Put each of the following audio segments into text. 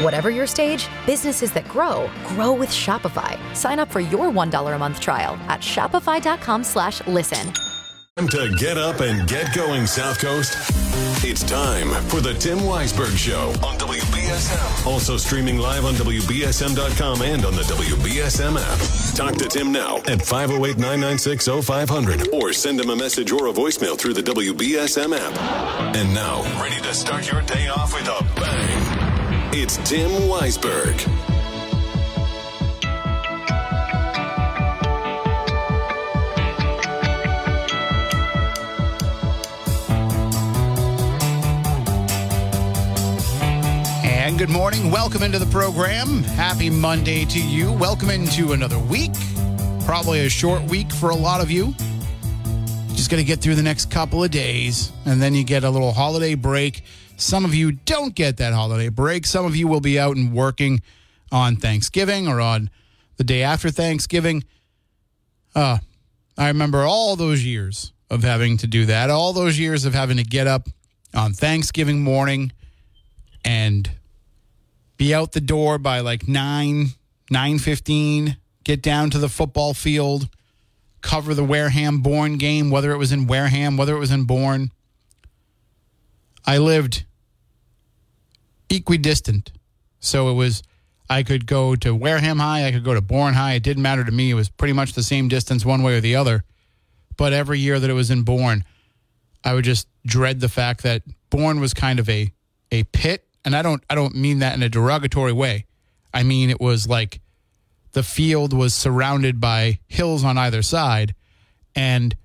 Whatever your stage, businesses that grow, grow with Shopify. Sign up for your $1 a month trial at shopify.com slash listen. Time to get up and get going, South Coast. It's time for the Tim Weisberg Show on WBSM. Also streaming live on WBSM.com and on the WBSM app. Talk to Tim now at 508 996 0500 or send him a message or a voicemail through the WBSM app. And now, ready to start your day off with a bang. It's Tim Weisberg. And good morning. Welcome into the program. Happy Monday to you. Welcome into another week. Probably a short week for a lot of you. Just going to get through the next couple of days, and then you get a little holiday break. Some of you don't get that holiday break. Some of you will be out and working on Thanksgiving or on the day after Thanksgiving. Uh, I remember all those years of having to do that, all those years of having to get up on Thanksgiving morning and be out the door by like 9 9:15 get down to the football field cover the Wareham Bourne game whether it was in Wareham whether it was in Bourne I lived equidistant so it was I could go to Wareham High I could go to Bourne High it didn't matter to me it was pretty much the same distance one way or the other but every year that it was in Bourne I would just dread the fact that Bourne was kind of a a pit and I don't I don't mean that in a derogatory way. I mean it was like the field was surrounded by hills on either side and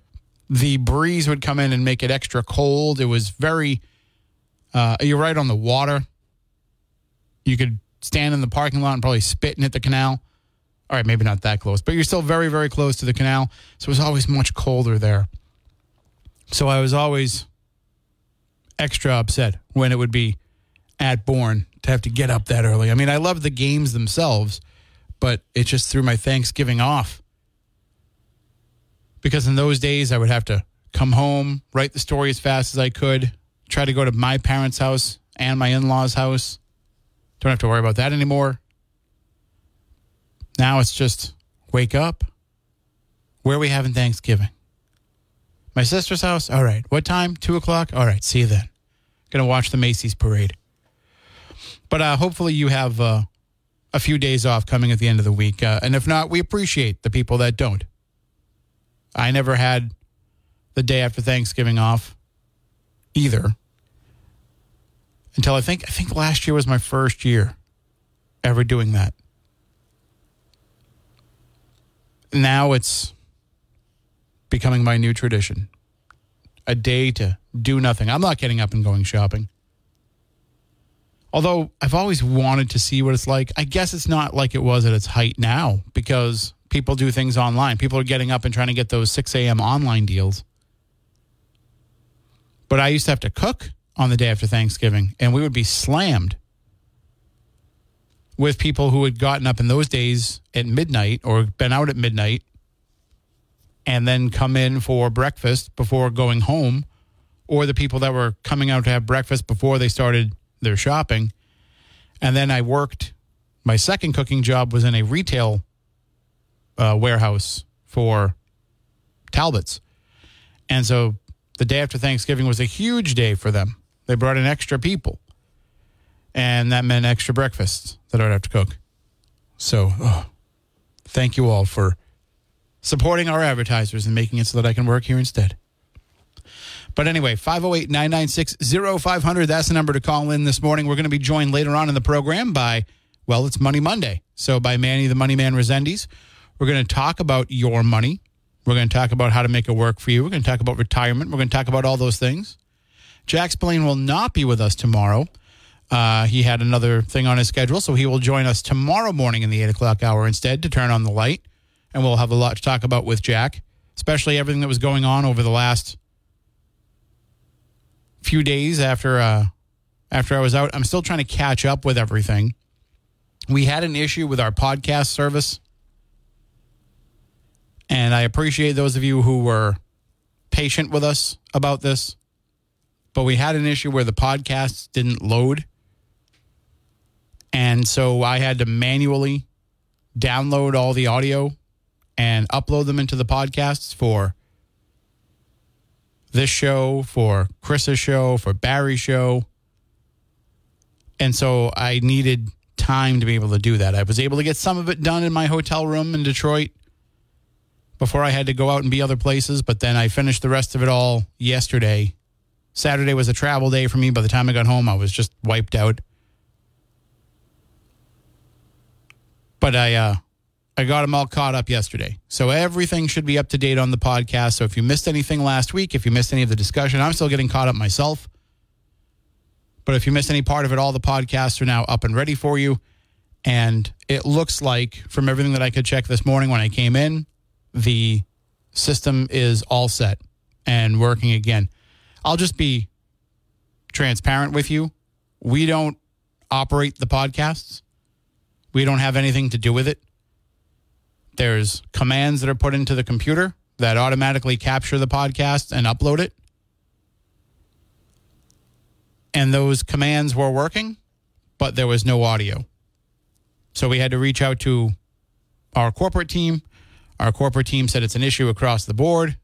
the breeze would come in and make it extra cold. It was very uh, you're right on the water. You could stand in the parking lot and probably spit and hit the canal. All right, maybe not that close, but you're still very, very close to the canal. So it was always much colder there. So I was always extra upset when it would be at Bourne to have to get up that early. I mean, I love the games themselves, but it just threw my Thanksgiving off. Because in those days, I would have to come home, write the story as fast as I could, try to go to my parents' house and my in law's house. Don't have to worry about that anymore. Now it's just wake up. Where are we having Thanksgiving? My sister's house? All right. What time? Two o'clock? All right. See you then. Gonna watch the Macy's parade. But uh, hopefully you have uh, a few days off coming at the end of the week. Uh, and if not, we appreciate the people that don't. I never had the day after Thanksgiving off either until I think I think last year was my first year ever doing that. Now it's becoming my new tradition. A day to do nothing. I'm not getting up and going shopping. Although I've always wanted to see what it's like. I guess it's not like it was at its height now because people do things online. People are getting up and trying to get those 6 a.m. online deals. But I used to have to cook on the day after Thanksgiving, and we would be slammed with people who had gotten up in those days at midnight or been out at midnight and then come in for breakfast before going home, or the people that were coming out to have breakfast before they started their shopping. And then I worked, my second cooking job was in a retail uh, warehouse for Talbots. And so the day after Thanksgiving was a huge day for them. They brought in extra people. And that meant extra breakfasts that I'd have to cook. So oh, thank you all for supporting our advertisers and making it so that I can work here instead. But anyway, 508 996 0500. That's the number to call in this morning. We're going to be joined later on in the program by, well, it's Money Monday. So by Manny the Money Man Resendes. We're going to talk about your money. We're going to talk about how to make it work for you. We're going to talk about retirement. We're going to talk about all those things. Jack Spillane will not be with us tomorrow. Uh, he had another thing on his schedule, so he will join us tomorrow morning in the 8 o'clock hour instead to turn on the light. And we'll have a lot to talk about with Jack especially everything that was going on over the last few days after uh, after I was out. I'm still trying to catch up with everything. We had an issue with our podcast service, and I appreciate those of you who were patient with us about this. But we had an issue where the podcasts didn't load. And so I had to manually download all the audio and upload them into the podcasts for this show, for Chris's show, for Barry's show. And so I needed time to be able to do that. I was able to get some of it done in my hotel room in Detroit before I had to go out and be other places, but then I finished the rest of it all yesterday. Saturday was a travel day for me. By the time I got home, I was just wiped out. But I uh I got them all caught up yesterday. So everything should be up to date on the podcast. So if you missed anything last week, if you missed any of the discussion, I'm still getting caught up myself. But if you missed any part of it, all the podcasts are now up and ready for you. And it looks like, from everything that I could check this morning when I came in, the system is all set and working again. I'll just be transparent with you. We don't operate the podcasts, we don't have anything to do with it. There's commands that are put into the computer that automatically capture the podcast and upload it. And those commands were working, but there was no audio. So we had to reach out to our corporate team. Our corporate team said it's an issue across the board.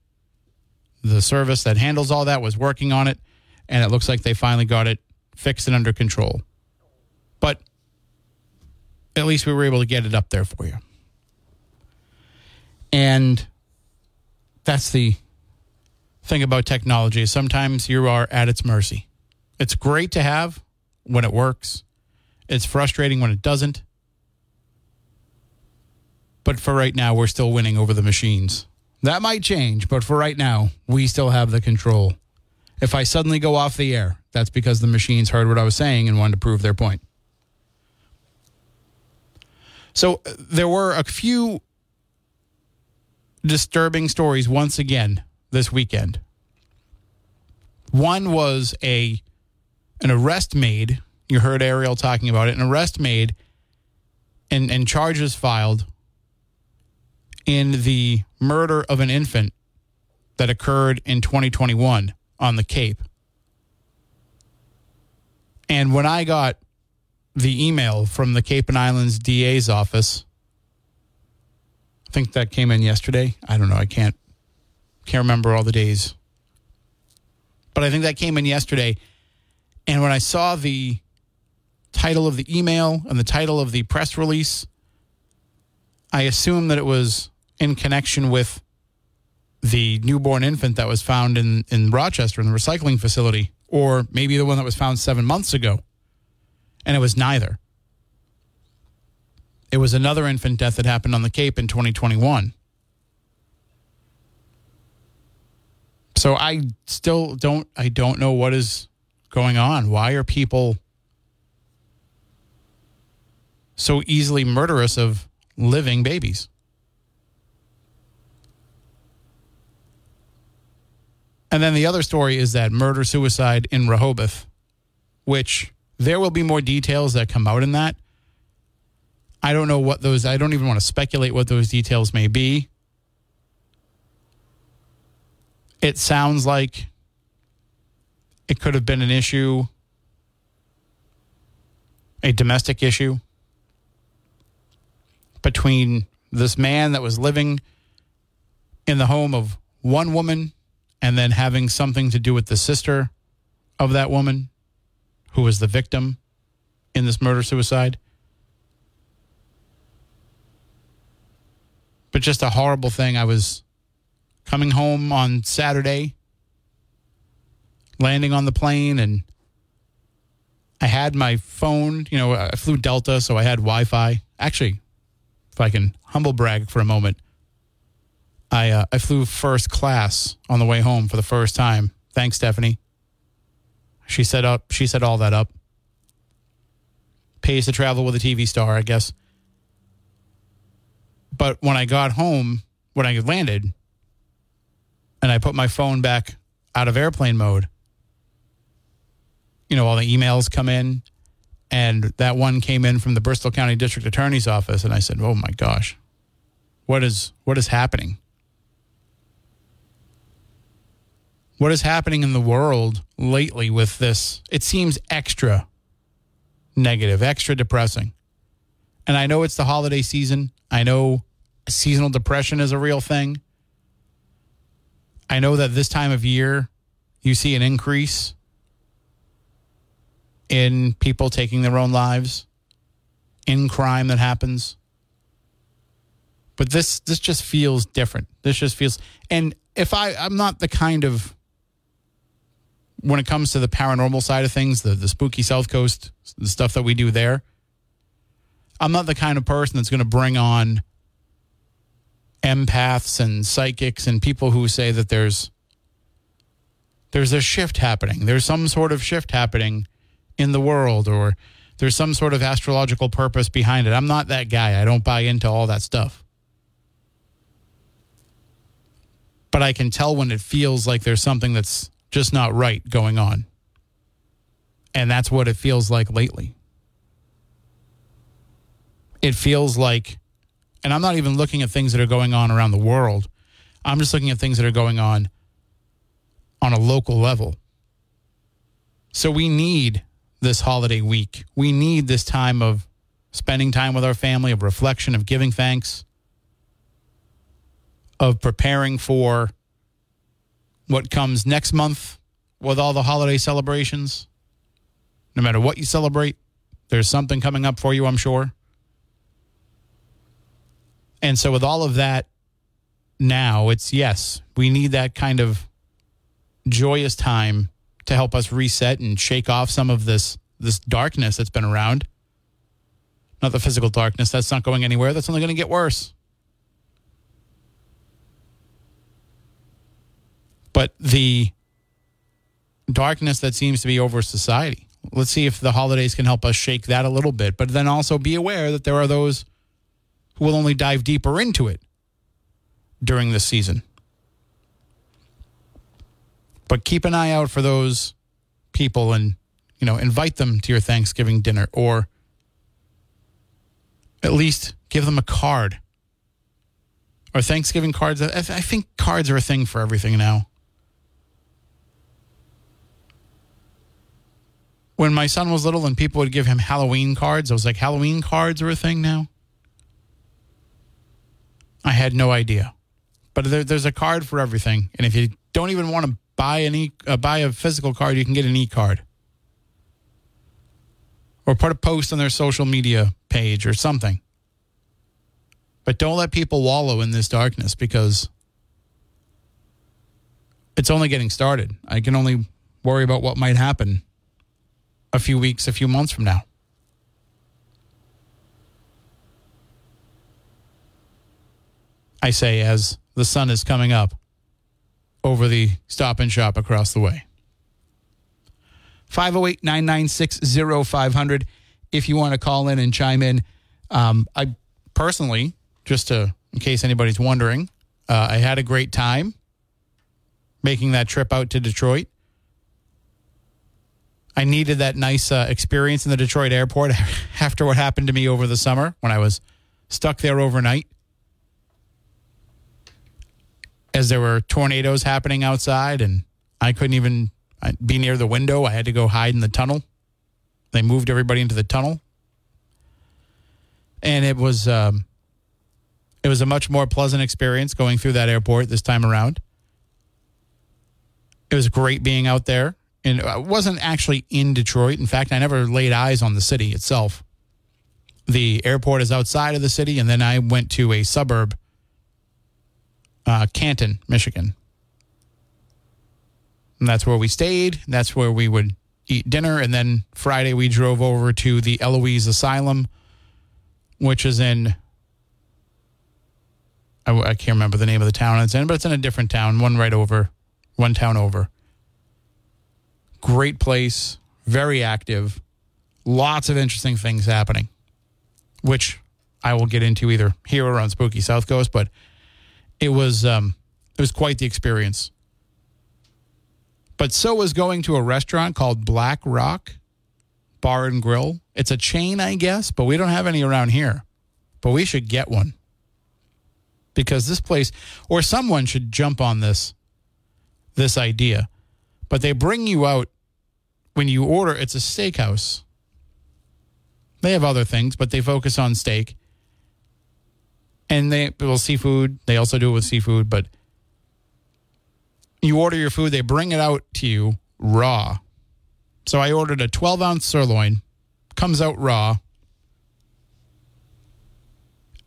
The service that handles all that was working on it, and it looks like they finally got it fixed and under control. But at least we were able to get it up there for you. And that's the thing about technology. Sometimes you are at its mercy. It's great to have when it works, it's frustrating when it doesn't. But for right now, we're still winning over the machines. That might change, but for right now, we still have the control. If I suddenly go off the air, that's because the machines heard what I was saying and wanted to prove their point. So uh, there were a few disturbing stories once again this weekend. One was a an arrest made. You heard Ariel talking about it. An arrest made and, and charges filed in the murder of an infant that occurred in 2021 on the Cape. And when I got the email from the Cape and Islands DA's office, I think that came in yesterday. I don't know. I can't can't remember all the days. But I think that came in yesterday. And when I saw the title of the email and the title of the press release, I assumed that it was in connection with the newborn infant that was found in, in Rochester in the recycling facility, or maybe the one that was found seven months ago. And it was neither. It was another infant death that happened on the Cape in 2021. So I still don't I don't know what is going on. Why are people so easily murderous of living babies? And then the other story is that murder suicide in Rehoboth, which there will be more details that come out in that. I don't know what those, I don't even want to speculate what those details may be. It sounds like it could have been an issue, a domestic issue between this man that was living in the home of one woman and then having something to do with the sister of that woman who was the victim in this murder suicide. But just a horrible thing. I was coming home on Saturday, landing on the plane, and I had my phone. You know, I flew Delta, so I had Wi Fi. Actually, if I can humble brag for a moment, I uh, I flew first class on the way home for the first time. Thanks, Stephanie. She set up. She set all that up. Pays to travel with a TV star, I guess. But when I got home, when I landed, and I put my phone back out of airplane mode, you know, all the emails come in. And that one came in from the Bristol County District Attorney's Office. And I said, Oh my gosh, what is what is happening? What is happening in the world lately with this? It seems extra negative, extra depressing. And I know it's the holiday season. I know seasonal depression is a real thing. I know that this time of year you see an increase in people taking their own lives, in crime that happens. But this this just feels different. This just feels and if I I'm not the kind of when it comes to the paranormal side of things, the the spooky South Coast, the stuff that we do there, I'm not the kind of person that's going to bring on empaths and psychics and people who say that there's there's a shift happening. There's some sort of shift happening in the world or there's some sort of astrological purpose behind it. I'm not that guy. I don't buy into all that stuff. But I can tell when it feels like there's something that's just not right going on. And that's what it feels like lately. It feels like, and I'm not even looking at things that are going on around the world. I'm just looking at things that are going on on a local level. So we need this holiday week. We need this time of spending time with our family, of reflection, of giving thanks, of preparing for what comes next month with all the holiday celebrations. No matter what you celebrate, there's something coming up for you, I'm sure. And so, with all of that now, it's yes, we need that kind of joyous time to help us reset and shake off some of this this darkness that's been around. Not the physical darkness, that's not going anywhere. That's only going to get worse. But the darkness that seems to be over society. Let's see if the holidays can help us shake that a little bit, but then also be aware that there are those who will only dive deeper into it during this season. But keep an eye out for those people and, you know, invite them to your Thanksgiving dinner or at least give them a card. Or Thanksgiving cards. I I think cards are a thing for everything now. When my son was little and people would give him Halloween cards, I was like, Halloween cards are a thing now? I had no idea. But there, there's a card for everything. And if you don't even want to buy an e, uh, buy a physical card, you can get an e card, or put a post on their social media page or something. But don't let people wallow in this darkness because it's only getting started. I can only worry about what might happen a few weeks, a few months from now. I say as the sun is coming up over the stop and shop across the way. 508 996 0500 if you want to call in and chime in. Um, I personally, just to, in case anybody's wondering, uh, I had a great time making that trip out to Detroit. I needed that nice uh, experience in the Detroit airport after what happened to me over the summer when I was stuck there overnight as there were tornadoes happening outside and I couldn't even be near the window. I had to go hide in the tunnel. They moved everybody into the tunnel. And it was um, it was a much more pleasant experience going through that airport this time around. It was great being out there. And I wasn't actually in Detroit. In fact, I never laid eyes on the city itself. The airport is outside of the city, and then I went to a suburb uh, Canton, Michigan. And that's where we stayed. That's where we would eat dinner. And then Friday, we drove over to the Eloise Asylum, which is in, I, I can't remember the name of the town it's in, but it's in a different town, one right over, one town over. Great place, very active, lots of interesting things happening, which I will get into either here or on Spooky South Coast, but it was um, it was quite the experience. But so was going to a restaurant called Black Rock Bar and Grill. It's a chain, I guess, but we don't have any around here. But we should get one because this place or someone should jump on this this idea. But they bring you out when you order. It's a steakhouse. They have other things, but they focus on steak. And they well seafood. They also do it with seafood, but you order your food, they bring it out to you raw. So I ordered a 12 ounce sirloin, comes out raw.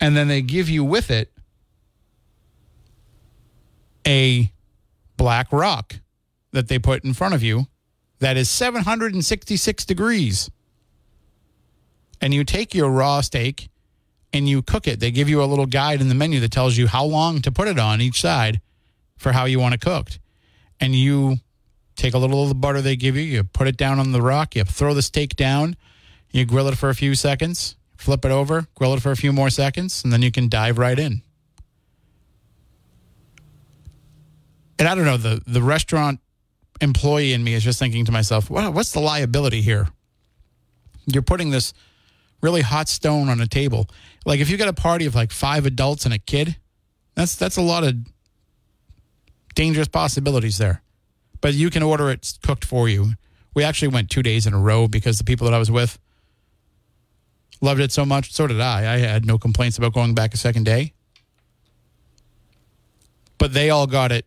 And then they give you with it a black rock that they put in front of you that is 766 degrees. And you take your raw steak and you cook it. They give you a little guide in the menu that tells you how long to put it on each side for how you want it cooked. And you take a little of the butter they give you, you put it down on the rock, you throw the steak down, you grill it for a few seconds, flip it over, grill it for a few more seconds, and then you can dive right in. And I don't know, the, the restaurant employee in me is just thinking to myself, what's the liability here? You're putting this really hot stone on a table. Like if you got a party of like five adults and a kid, that's that's a lot of dangerous possibilities there. But you can order it cooked for you. We actually went two days in a row because the people that I was with loved it so much. So did I. I had no complaints about going back a second day. But they all got it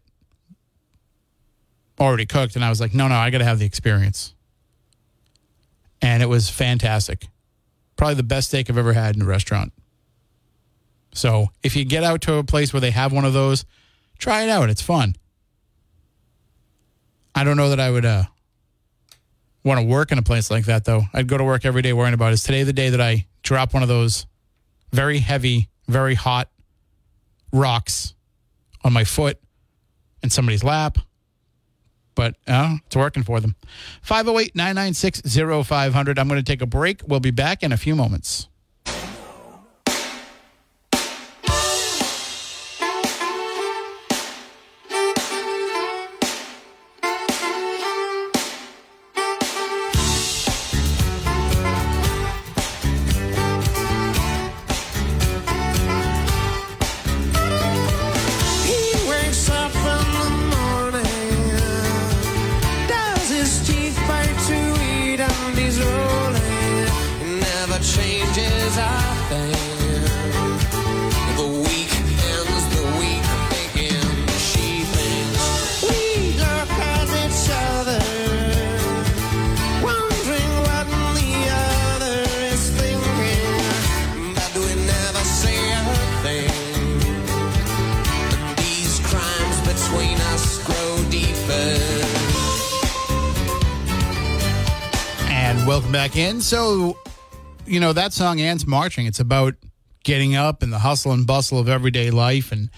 already cooked. And I was like, no, no, I got to have the experience. And it was fantastic. Probably the best steak I've ever had in a restaurant. So if you get out to a place where they have one of those, try it out. It's fun. I don't know that I would uh, want to work in a place like that, though. I'd go to work every day worrying about is today the day that I drop one of those very heavy, very hot rocks on my foot in somebody's lap? But uh, it's working for them. 508 996 0500. I'm going to take a break. We'll be back in a few moments. So, you know, that song, Ants Marching, it's about getting up and the hustle and bustle of everyday life and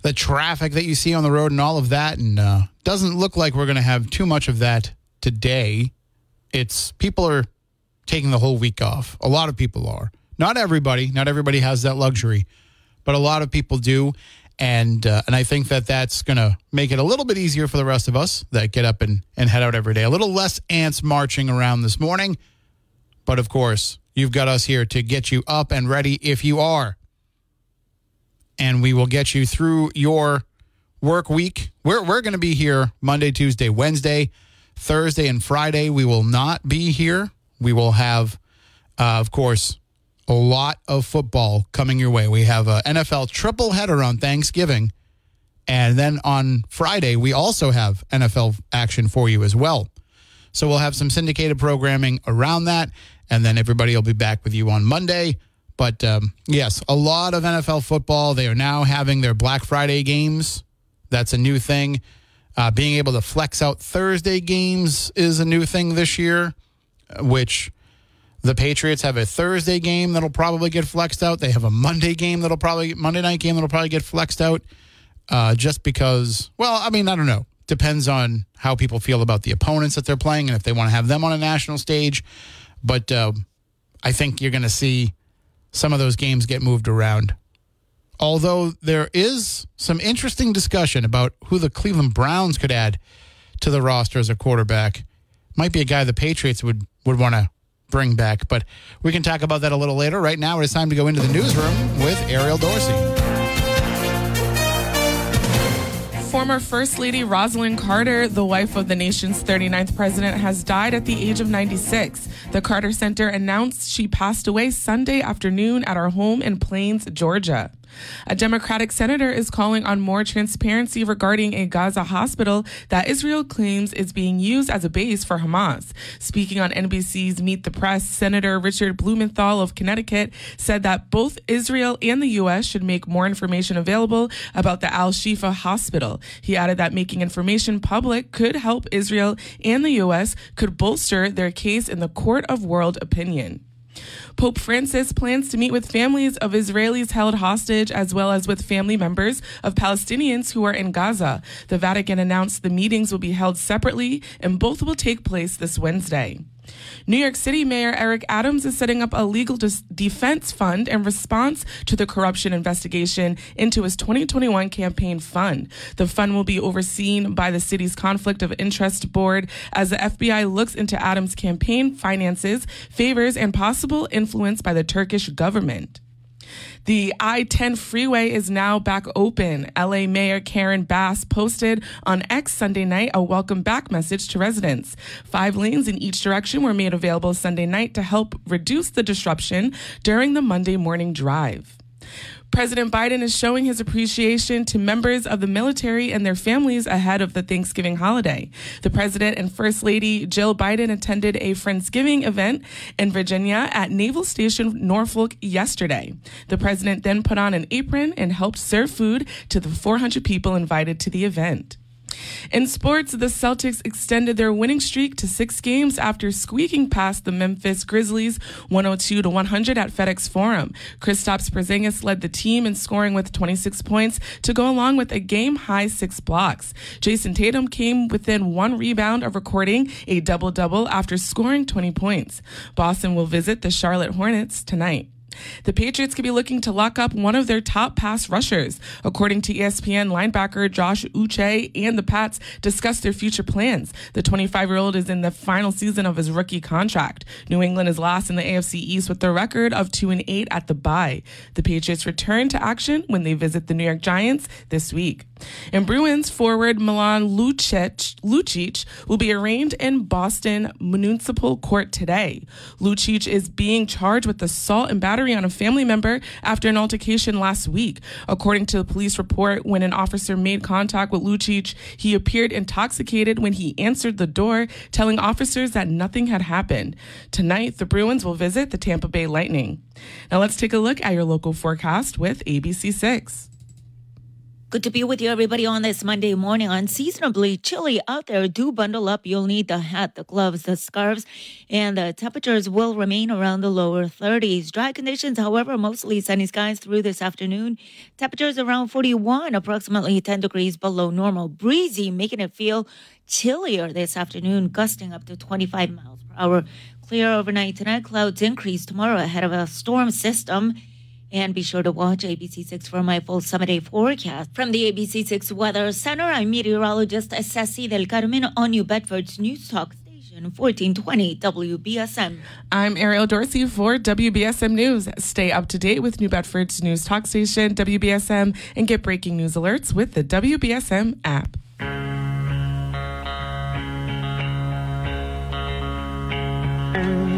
the traffic that you see on the road and all of that. And uh, doesn't look like we're going to have too much of that today. It's people are taking the whole week off. A lot of people are. Not everybody. Not everybody has that luxury, but a lot of people do. And uh, and I think that that's going to make it a little bit easier for the rest of us that get up and, and head out every day. A little less ants marching around this morning. But of course, you've got us here to get you up and ready if you are. And we will get you through your work week. We're, we're going to be here Monday, Tuesday, Wednesday, Thursday, and Friday. We will not be here. We will have, uh, of course, a lot of football coming your way. We have a NFL triple header on Thanksgiving. And then on Friday, we also have NFL action for you as well. So we'll have some syndicated programming around that. And then everybody will be back with you on Monday. But um, yes, a lot of NFL football. They are now having their Black Friday games. That's a new thing. Uh, being able to flex out Thursday games is a new thing this year, which the Patriots have a Thursday game that'll probably get flexed out. They have a Monday game that'll probably Monday night game that'll probably get flexed out. Uh, just because, well, I mean, I don't know. Depends on how people feel about the opponents that they're playing and if they want to have them on a national stage. But uh, I think you're going to see some of those games get moved around. Although there is some interesting discussion about who the Cleveland Browns could add to the roster as a quarterback. Might be a guy the Patriots would would want to bring back, but we can talk about that a little later. Right now, it's time to go into the newsroom with Ariel Dorsey. Former First Lady Rosalynn Carter, the wife of the nation's 39th president, has died at the age of 96. The Carter Center announced she passed away Sunday afternoon at her home in Plains, Georgia. A Democratic senator is calling on more transparency regarding a Gaza hospital that Israel claims is being used as a base for Hamas. Speaking on NBC's Meet the Press, Senator Richard Blumenthal of Connecticut said that both Israel and the U.S. should make more information available about the Al Shifa hospital. He added that making information public could help Israel and the U.S. could bolster their case in the court of world opinion. Pope Francis plans to meet with families of Israelis held hostage as well as with family members of Palestinians who are in Gaza. The Vatican announced the meetings will be held separately and both will take place this Wednesday. New York City Mayor Eric Adams is setting up a legal dis- defense fund in response to the corruption investigation into his 2021 campaign fund. The fund will be overseen by the city's Conflict of Interest Board as the FBI looks into Adams' campaign finances, favors, and possible influence by the Turkish government. The I 10 freeway is now back open. LA Mayor Karen Bass posted on X Sunday night a welcome back message to residents. Five lanes in each direction were made available Sunday night to help reduce the disruption during the Monday morning drive. President Biden is showing his appreciation to members of the military and their families ahead of the Thanksgiving holiday. The president and First Lady Jill Biden attended a Friendsgiving event in Virginia at Naval Station Norfolk yesterday. The president then put on an apron and helped serve food to the 400 people invited to the event. In sports, the Celtics extended their winning streak to six games after squeaking past the Memphis Grizzlies 102 to 100 at FedEx Forum. Kristaps Porzingis led the team in scoring with 26 points to go along with a game high six blocks. Jayson Tatum came within one rebound of recording a double double after scoring 20 points. Boston will visit the Charlotte Hornets tonight. The Patriots could be looking to lock up one of their top pass rushers. According to ESPN, linebacker Josh Uche and the Pats discussed their future plans. The 25 year old is in the final season of his rookie contract. New England is last in the AFC East with a record of 2 and 8 at the bye. The Patriots return to action when they visit the New York Giants this week. And Bruins forward Milan Lucic, Lucic will be arraigned in Boston Municipal Court today. Lucic is being charged with assault and battery on a family member after an altercation last week. According to the police report, when an officer made contact with Lucic, he appeared intoxicated when he answered the door, telling officers that nothing had happened. Tonight, the Bruins will visit the Tampa Bay Lightning. Now let's take a look at your local forecast with ABC6. Good to be with you, everybody, on this Monday morning. Unseasonably chilly out there. Do bundle up. You'll need the hat, the gloves, the scarves, and the temperatures will remain around the lower 30s. Dry conditions, however, mostly sunny skies through this afternoon. Temperatures around 41, approximately 10 degrees below normal. Breezy, making it feel chillier this afternoon, gusting up to 25 miles per hour. Clear overnight tonight. Clouds increase tomorrow ahead of a storm system. And be sure to watch ABC6 for my full summer day forecast. From the ABC6 Weather Center, I'm meteorologist Ceci del Carmen on New Bedford's News Talk Station, 1420 WBSM. I'm Ariel Dorsey for WBSM News. Stay up to date with New Bedford's news talk station, WBSM, and get breaking news alerts with the WBSM app. Moving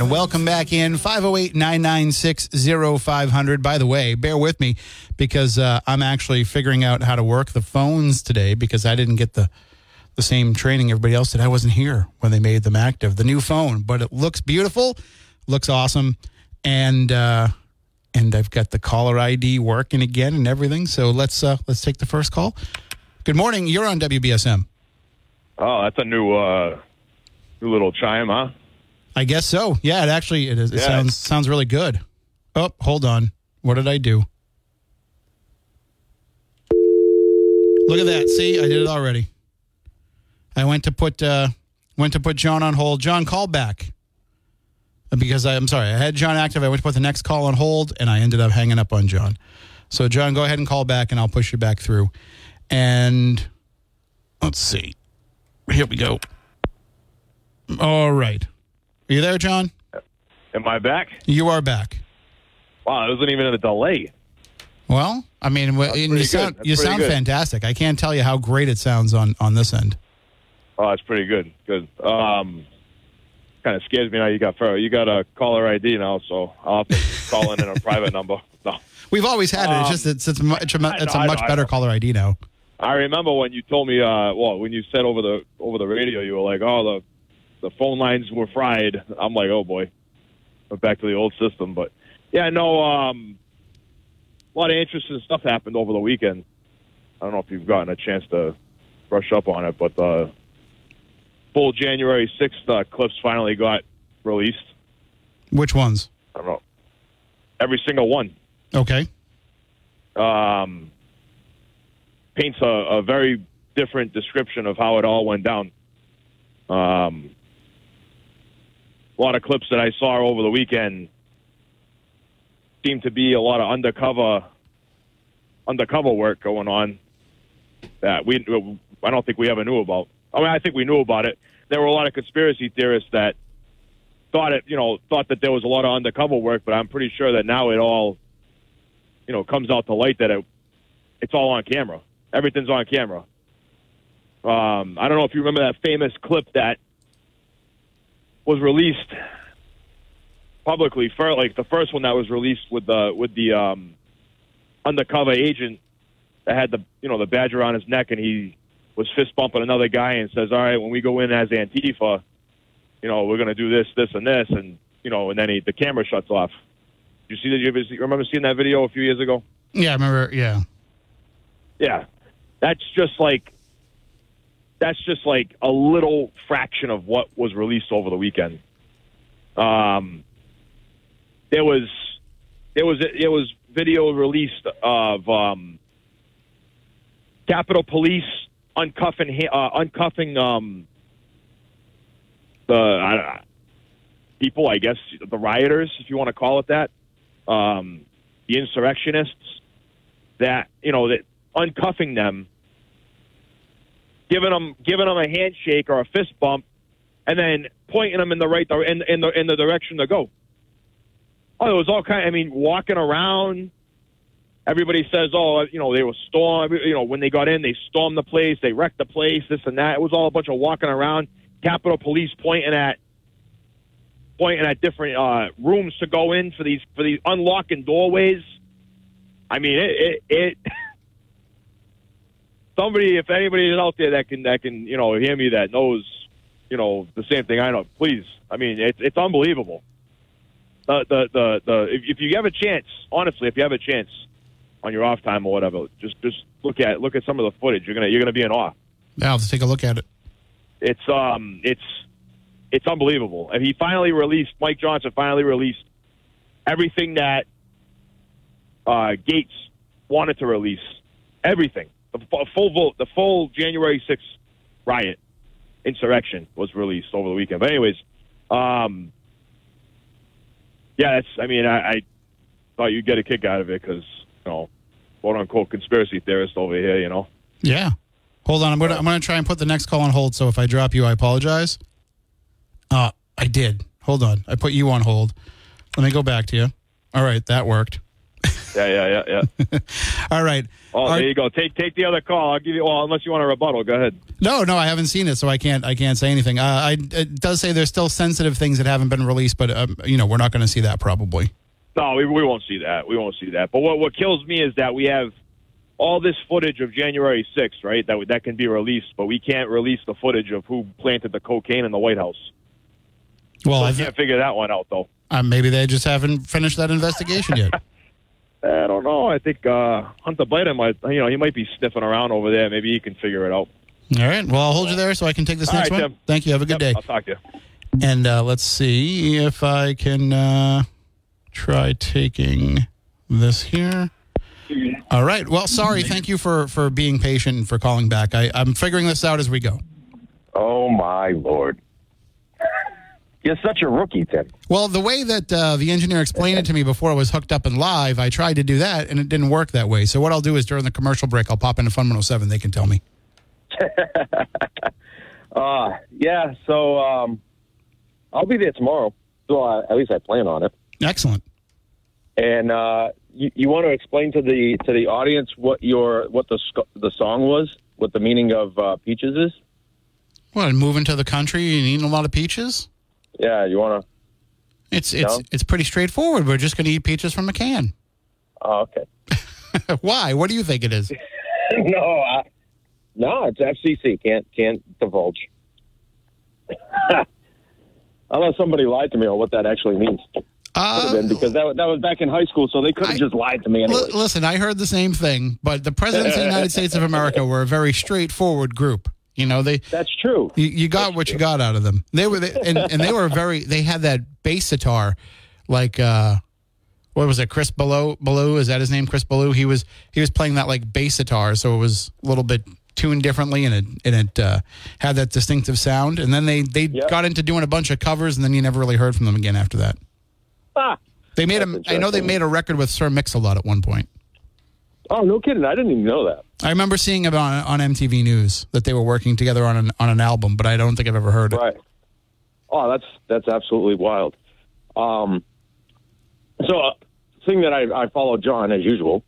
And welcome back in 508 996 0500. By the way, bear with me because uh, I'm actually figuring out how to work the phones today because I didn't get the, the same training everybody else did. I wasn't here when they made them active. The new phone, but it looks beautiful, looks awesome. And, uh, and I've got the caller ID working again and everything. So let's uh, let's take the first call. Good morning. You're on WBSM. Oh, that's a new uh new little chime, huh? I guess so. Yeah, it actually it, is, it Yeah. sounds sounds really good. Oh, hold on. What did I do? Look at that. See, I did it already. I went to put uh went to put John on hold. John, call back. Because I, I'm sorry, I had John active. I went to put the next call on hold, and I ended up hanging up on John. So, John, go ahead and call back, and I'll push you back through. And let's see. Here we go. All right. Are you there, John? Am I back? You are back. Wow, it wasn't even a delay. Well, I mean, you sound you sound good. fantastic. I can't tell you how great it sounds on on this end. Oh, that's pretty good. Good. Um, kind of scares me now. You got you got a caller ID now, so I'll have to call in on a private number. No, We've always had it. It's Um, just it's it's, a it's a, it's know, a much know, better caller ID now. I remember when you told me. Uh, well, when you said over the over the radio, you were like, "Oh, the the phone lines were fried." I'm like, "Oh boy." Went back to the old system, but yeah, no. Um, a lot of interesting stuff happened over the weekend. I don't know if you've gotten a chance to brush up on it, but the full January 6th uh, clips finally got released. Which ones? I don't know. Every single one Okay. um, paints a, a very different description of how it all went down. Um, a lot of clips that I saw over the weekend seemed to be a lot of undercover undercover work going on that we I don't think we ever knew about. I mean, I think we knew about it. There were a lot of conspiracy theorists that thought it, you know, thought that there was a lot of undercover work, but I'm pretty sure that now it all, you know, comes out to light that it, it's all on camera. Everything's on camera. Um, I don't know if you remember that famous clip that was released publicly for like the first one that was released with the with the um, undercover agent that had the you know the badge around his neck and he was fist bumping another guy and says, "All right, when we go in as Antifa, you know we're going to do this, this, and this," and you know, and then he, the camera shuts off. You see that? You ever see- remember seeing that video a few years ago? Yeah, I remember. Yeah. Yeah, that's just like that's just like a little fraction of what was released over the weekend. Um, there was there was it was video released of um, Capitol Police uncuffing uh, uncuffing um, the uh, people, I guess the rioters, if you want to call it that, um, the insurrectionists. That you know that uncuffing them, giving them giving them a handshake or a fist bump, and then pointing them in the right in, in the in the direction to go. Oh, it was all kind. Of, I mean, walking around. Everybody says, "Oh, you know, they were storm. You know, when they got in, they stormed the place, they wrecked the place, this and that." It was all a bunch of walking around. Capitol Police pointing at pointing at different uh, rooms to go in for these for these unlocking doorways. I mean, it, it somebody, if anybody is out there that can that can you know hear me that knows you know the same thing I know, please. I mean, it's it's unbelievable. The the the, the if, if you have a chance, honestly, if you have a chance on your off time or whatever, just just look at look at some of the footage. You're gonna you're gonna be in awe. Yeah, let's take a look at it. It's um it's it's unbelievable. And he finally released Mike Johnson finally released everything that uh, Gaetz wanted to release. Everything. The full vote, the full January 6th riot insurrection was released over the weekend. But anyways, um, yeah, it's. I mean, I, I thought you'd get a kick out of it because you know, quote unquote conspiracy theorist over here. You know. Yeah. Hold on. I'm gonna I'm gonna try and put the next call on hold. So if I drop you, I apologize. Uh, I did. Hold on. I put you on hold. Let me go back to you. All right, that worked. Yeah, yeah, yeah, yeah. All right. Oh, Are- there you go. Take take the other call. I'll give you. Well, unless you want a rebuttal, go ahead. No, no, I haven't seen it, so I can't. I can't say anything. Uh, I, it does say there's still sensitive things that haven't been released, but um, you know we're not going to see that probably. No, we, we won't see that. We won't see that. But what what kills me is that we have all this footage of January 6th, right? That that can be released, but we can't release the footage of who planted the cocaine in the White House. Well, I I can't figure that one out though. uh, maybe they just haven't finished that investigation yet. I don't know. I think uh, Hunter Biden might, you know, he might be sniffing around over there. Maybe he can figure it out. All right. Well, I'll hold you there so I can take this All next right, one. Tim. Thank you. Have a good Yep, day. I'll talk to you. And uh, let's see if I can uh, try taking this here. All right. Well, sorry. Thank you for for being patient and for calling back. I, I'm figuring this out as we go. Oh my lord! You're such a rookie, Tim. Well, the way that uh, the engineer explained it to me before I was hooked up and live, I tried to do that and it didn't work that way. So what I'll do is during the commercial break, I'll pop into Fun 107. They can tell me. Uh, yeah. So um, I'll be there tomorrow. So uh, at least I plan on it. Excellent. And uh, you, you want to explain to the to the audience what your what the the song was, what the meaning of uh, peaches is. What, moving to the country and eating a lot of peaches? Yeah, you want to. It's it's No? it's pretty straightforward. We're just going to eat peaches from a can. Oh, okay. Why? What do you think it is? no, I, no, it's FCC. Can't can't divulge. Unless somebody lied to me on what that actually means. Uh, been, because that, that was back in high school, so they could have just lied to me anyway. L- listen, I heard the same thing, but the presidents of the United States of America were a very straightforward group. You know, they That's true. you, you got what you got out of them. They were they, and, and they were very they had that bass sitar like uh what was it Chris Ballew Ballew is that his name Chris Ballew he was he was playing that like bass sitar so it was a little bit tuned differently and it and it uh, had that distinctive sound and then they they Yep. got into doing a bunch of covers and then you never really heard from them again after that. Ah. They made a That's I know they made a record with Sir Mix-a-Lot at one point. Oh, no kidding. I didn't even know that. I remember seeing it on on MTV News that they were working together on an on an album, but I don't think I've ever heard it. Right. Oh, that's that's absolutely wild. Um, so, uh, thing that I, I follow John as usual.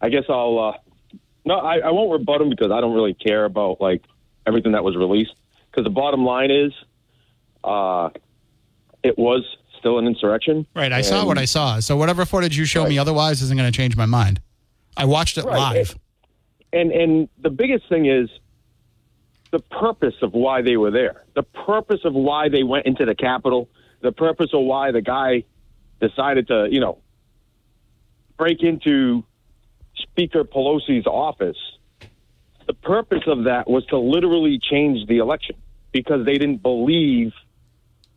I guess I'll. Uh, no, I, I won't rebut him because I don't really care about like everything that was released. Because the bottom line is, uh, it was still an insurrection. Right, I saw what I saw. So whatever footage you show me otherwise isn't going to change my mind. I watched it Right. live. and and the biggest thing is the purpose of why they were there the purpose of why they went into the capitol the purpose of why the guy decided to you know break into speaker pelosi's office the purpose of that was to literally change the election because they didn't believe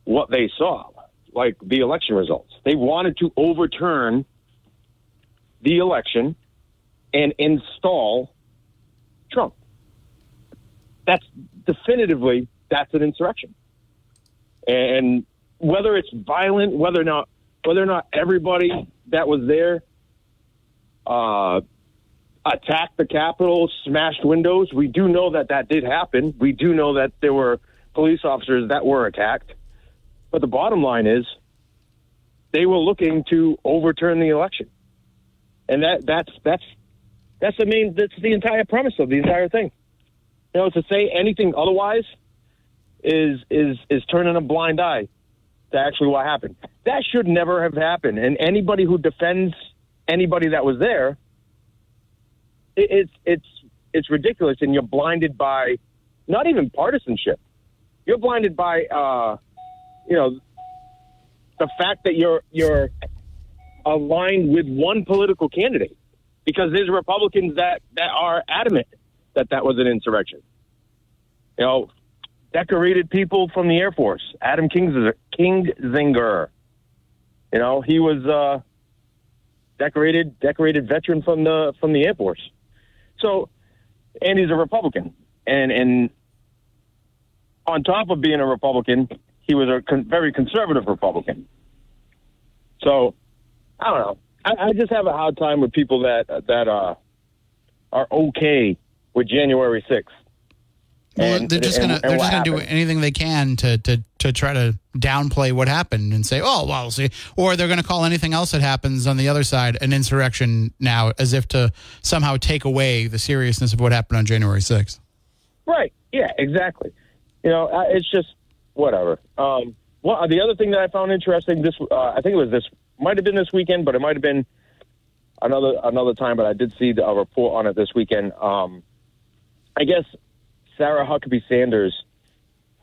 what they saw like the election results they wanted to overturn the election and install Trump. That's definitively that's an insurrection. And whether it's violent, whether or not whether or not everybody that was there uh, attacked the Capitol, smashed windows, we do know that that did happen. We do know that there were police officers that were attacked. But the bottom line is, they were looking to overturn the election, and that that's that's that's the main. That's the entire premise of the entire thing. You know, to say anything otherwise is is is turning a blind eye to actually what happened. That should never have happened. And anybody who defends anybody that was there, it, it's it's it's ridiculous. And you're blinded by not even partisanship. You're blinded by uh, you know the fact that you're you're aligned with one political candidate because there's Republicans that, that are adamant that that was an insurrection. You know, decorated people from the Air Force, Adam Kinzinger, Kinzinger. You know, he was uh, decorated decorated veteran from the from the Air Force. So, and he's a Republican, and and on top of being a Republican, he was a con- very conservative Republican. So, I don't know. I, I just have a hard time with people that that uh, are okay with January sixth, Well, And- they're just gonna and they're just gonna do anything they can to to to try to downplay what happened and say, oh well, see, or they're gonna call anything else that happens on the other side an insurrection now, as if to somehow take away the seriousness of what happened on January sixth. Right. Yeah, exactly. You know, uh, it's just whatever. Um, well, the other thing that I found interesting this, uh, I think it was this, might have been this weekend, but it might have been another another time. But I did see the, a report on it this weekend. Um, I guess Sarah Huckabee Sanders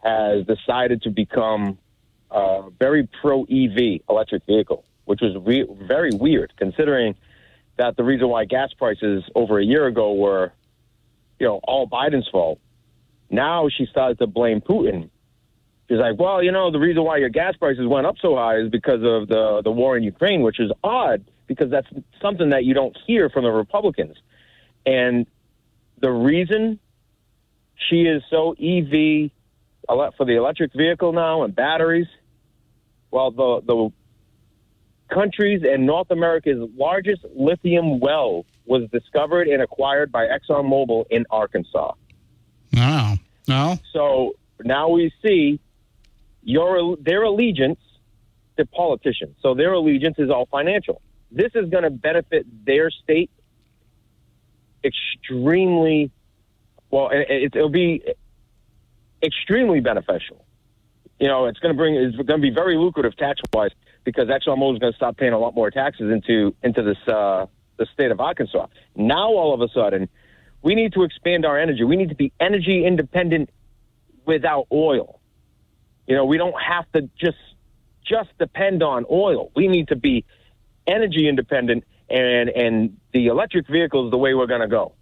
has decided to become very pro EV electric vehicle, which was re- very weird considering that the reason why gas prices over a year ago were, you know, all Biden's fault. Now she started to blame Putin. She's like, well, you know, the reason why your gas prices went up so high is because of the the war in Ukraine, which is odd because that's something that you don't hear from the Republicans. And the reason she is so EV for the electric vehicle now and batteries, well, the the countries and North America's largest lithium well was discovered and acquired by ExxonMobil in Arkansas. No, no. So now we see your their allegiance to politicians. So their allegiance is all financial. This is going to benefit their state extremely well. It, it, it'll be extremely beneficial. You know, it's going to bring it's going to be very lucrative tax wise because ExxonMobil is going to stop paying a lot more taxes into into this uh, the state of Arkansas. Now all of a sudden, we need to expand our energy. We need to be energy independent without oil. You know, we don't have to just just depend on oil. We need to be energy independent, and and the electric vehicle is the way we're going to go.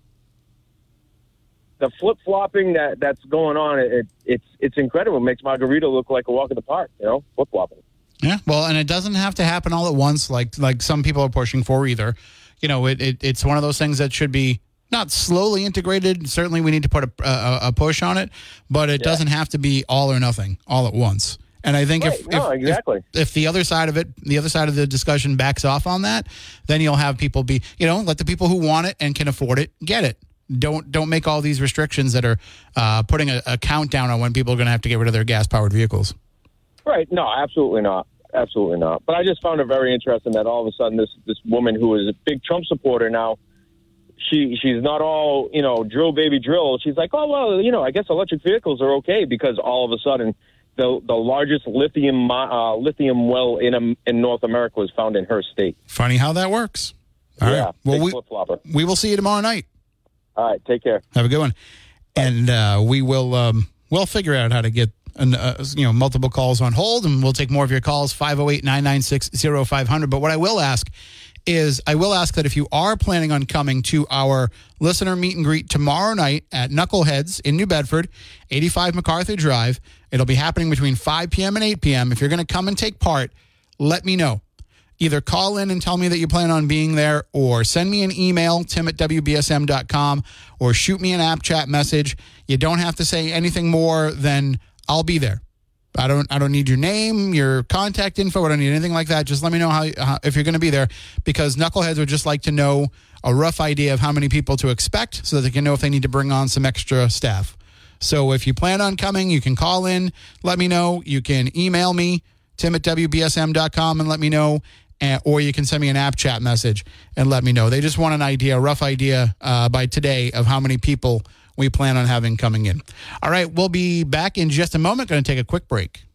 The flip flopping that that's going on, it, it's it's incredible. It makes Margarita look like a walk in the park. You know, flip flopping. Yeah, well, and it doesn't have to happen all at once, like like some people are pushing for either. You know, it, it it's one of those things that should be not slowly integrated. Certainly, we need to put a, a, a push on it, but it doesn't have to be all or nothing, all at once. And I think if, No, if, exactly. if if the other side of it, the other side of the discussion backs off on that, then you'll have people be, you know, let the people who want it and can afford it get it. Don't don't make all these restrictions that are uh, putting a, a countdown on when people are going to have to get rid of their gas powered vehicles. Right. No, absolutely not. Absolutely not. But I just found it very interesting that all of a sudden this this woman who is a big Trump supporter now, she she's not all you know drill baby drill. She's like, oh well, you know, I guess electric vehicles are okay because all of a sudden the the largest lithium uh, lithium well in um, in North America was found in her state. Funny how that works. All right. yeah, Well, big we, flip flopper. we will see you tomorrow night. All right, take care. Have a good one. And uh, we will um, we'll figure out how to get an, uh, you know multiple calls on hold, and we'll take more of your calls 508-996-0500. But what I will ask is I will ask that if you are planning on coming to our listener meet and greet tomorrow night at Knuckleheads in New Bedford, 85 MacArthur Drive, it'll be happening between 5 p.m. and 8 p.m. If you're going to come and take part, let me know either call in and tell me that you plan on being there or send me an email tim at wbsm.com or shoot me an app chat message you don't have to say anything more than i'll be there i don't i don't need your name your contact info. I don't need anything like that. Just let me know how, how if you're going to be there because knuckleheads would just like to know a rough idea of how many people to expect so that they can know if they need to bring on some extra staff. So if you plan on coming you can call in let me know. You can email me tim at wbsm.com and let me know and, or you can send me an app chat message and let me know. They just want an idea, a rough idea uh, by today of how many people we plan on having coming in. All right, we'll be back in just a moment. Going to take a quick break.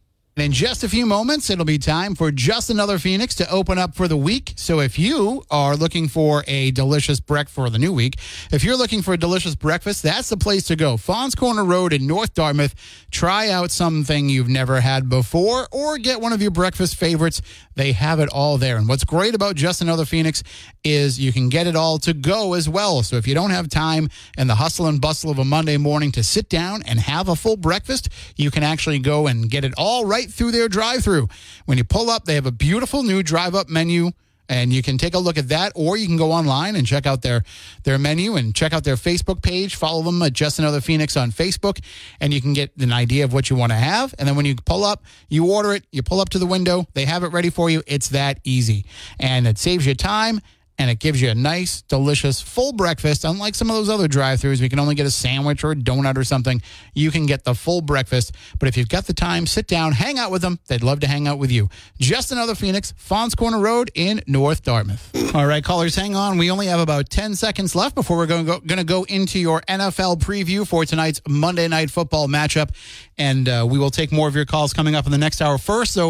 And in just a few moments, it'll be time for just another Phoenix to open up for the week. So if you are looking for a delicious breakfast for the new week, if you're looking for a delicious breakfast, that's the place to go. Faunce Corner Road in North Dartmouth. Try out something you've never had before or get one of your breakfast favorites. They have it all there. And what's great about Just Another Phoenix is you can get it all to go as well. So if you don't have time and the hustle and bustle of a Monday morning to sit down and have a full breakfast, you can actually go and get it all right through their drive through. When you pull up, they have a beautiful new drive up menu and you can take a look at that or you can go online and check out their their menu and check out their facebook page. Follow them at just another phoenix on facebook and you can get an idea of what you want to have. And then when you pull up you order it you pull up to the window they have it ready for you. It's that easy. And it saves you time and it gives you a nice, delicious, full breakfast. Unlike some of those other drive-throughs, we can only get a sandwich or a donut or something. You can get the full breakfast. But if you've got the time, sit down, hang out with them. They'd love to hang out with you. Just another Phoenix, Faunce Corner Road in North Dartmouth. All right, callers, hang on. We only have about 10 seconds left before we're going to go, going to go into your NFL preview for tonight's Monday Night Football matchup. And uh, we will take more of your calls coming up in the next hour. First, though,